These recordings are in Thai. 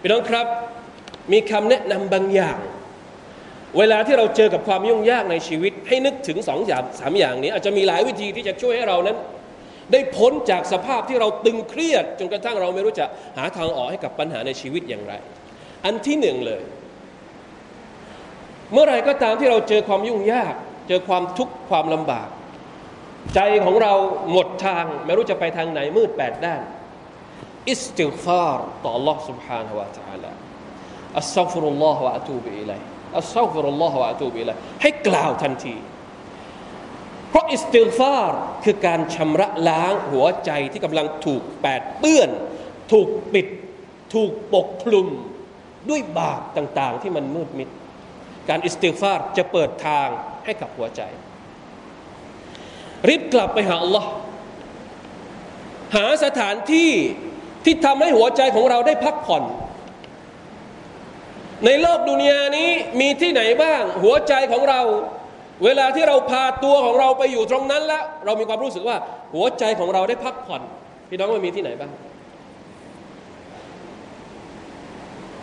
พี่น้องครับ มีคำแนะนำบางอย่าง เวลาที่เราเจอกับความยุ่งยากในชีวิต ให้นึกถึงสองอย่างสามอย่างนี้ อาจจะมีหลายวิธีที่จะช่วยให้เรานั้น ได้พ้นจากสภาพที่เราตึงเครียด จนกระทั่งเราไม่รู้จะหาทางออกให้กับปัญหาในชีวิตอย่างไร อันที่หนึ่งเลย เมื่อไรก็ตามที่เราเจอความยุ่งยาก เจอความทุกข์ความลำบาก ใจของเราหมดทาง ไม่รู้จะไปทางไหนมืดแปดด้าน อิสติฟารต่อ Allah سبحانه และ تعالى อัสซัฟุรุลลอฮ์วะอะตูบิอิลัยอัสซัฟุรุลลอฮ์วะอะตูบิอิลัยให้กล่าวทันที เพราะอิสติฟารคือการชำระล้างหัวใจที่กำลังถูกแปดเปื้อน ถูกปิด ถูกปกคลุม ด้วยบาปต่าง ๆ ที่มันมืดมิด การอิสติฟารจะเปิดทางให้กับหัวใจ รีบกลับไปหาอัลลอฮ์หาสถานที่ ที่ทำให้หัวใจของเราได้พักผ่อน ในโลกดุนยานี้มีที่ไหนบ้าง หัวใจของเรา เวลาที่เราพาตัวของเราไปอยู่ตรงนั้นแล้ว เรามีความรู้สึกว่า หัวใจของเราได้พักผ่อน พี่น้องว่ามีที่ไหนบ้าง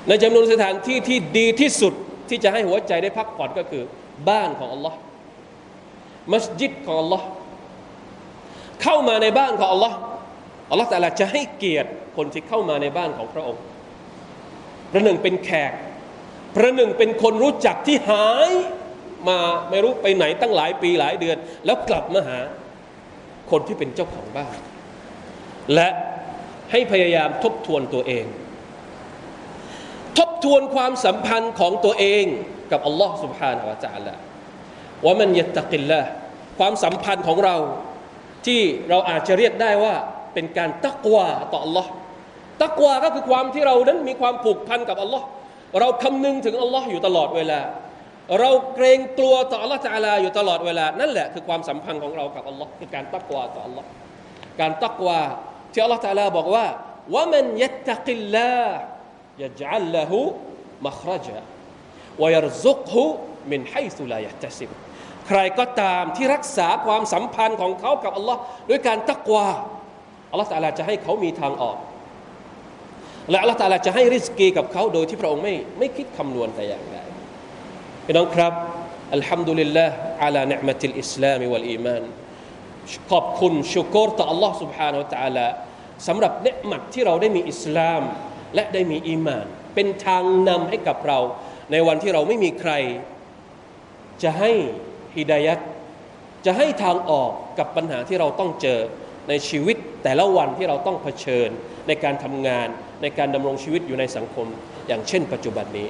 ในจำนวนสถานที่ที่ดีที่สุดที่จะให้หัวใจได้พักผ่อนก็คือบ้านของอัลลอฮ์มัสยิดของอัลลอฮ์เข้ามาในบ้านของอัลลอฮ์ อัลลอฮ์แต่ละจะให้เกียรติคนที่เข้ามาในบ้านของพระองค์ ประหนึ่งเป็นแขก ประหนึ่งเป็นคนรู้จักที่หายมาไม่รู้ไปไหนตั้งหลายปีหลายเดือน แล้วกลับมาหาคนที่เป็นเจ้าของบ้าน และให้พยายามทบทวนตัวเอง ทบทวนความสัมพันธ์ของตัวเองกับอัลลอฮ์ سبحانه และ تعالى ว่ามันยัตกิลละความสัมพันธ์ของเราที่เราอาจจะเรียกได้ว่า เป็นการตักวาต่อ Allah ตักวาก็คือความที่เรานั้นมีความผูกพันกับ Allah เราคำนึงถึง Allah อยู่ตลอดเวลา เราเกรงกลัวต่อ Allah จาลาอยู่ตลอดเวลา นั่นแหละคือความสัมพันธ์ของเรากับ Allah คือการตักวาต่อ Allah การตักวาที่ Allah จาลาบอกว่าว่ามันยัตกิลลาห์ยะจัลละหูมัครจา ويرزقه من حيث لا يحتسب ใครก็ตามที่รักษาความสัมพันธ์ของเขากับอัลลอฮ์ด้วยการตักวา อัลลอฮ์ตาลาจะให้เขามีทางออก และอัลลอฮ์ตาลาจะให้ริสกีกับเขาโดยที่พระองค์ไม่ไม่คิดคำนวณแต่อย่างใดพี่น้องครับอัลฮัมดุลิลลาห์อาลาเนืมติลอิสลามวัลอีมานขอบคุณชุกรต่อ Allah سبحانه และ تعالى สำหรับเนืมัดที่เราได้มีอิสลาม และได้มีอีมาน เป็นทางนำให้กับเรา ในวันที่เราไม่มีใคร จะให้ฮิดายัดจะให้ทางออกกับปัญหาที่เราต้องเจอ ในชีวิตแต่ละวันที่เราต้องเผชิญในการทำงานในการดำรงชีวิตอยู่ในสังคม อย่างเช่น ปัจจุบันนี้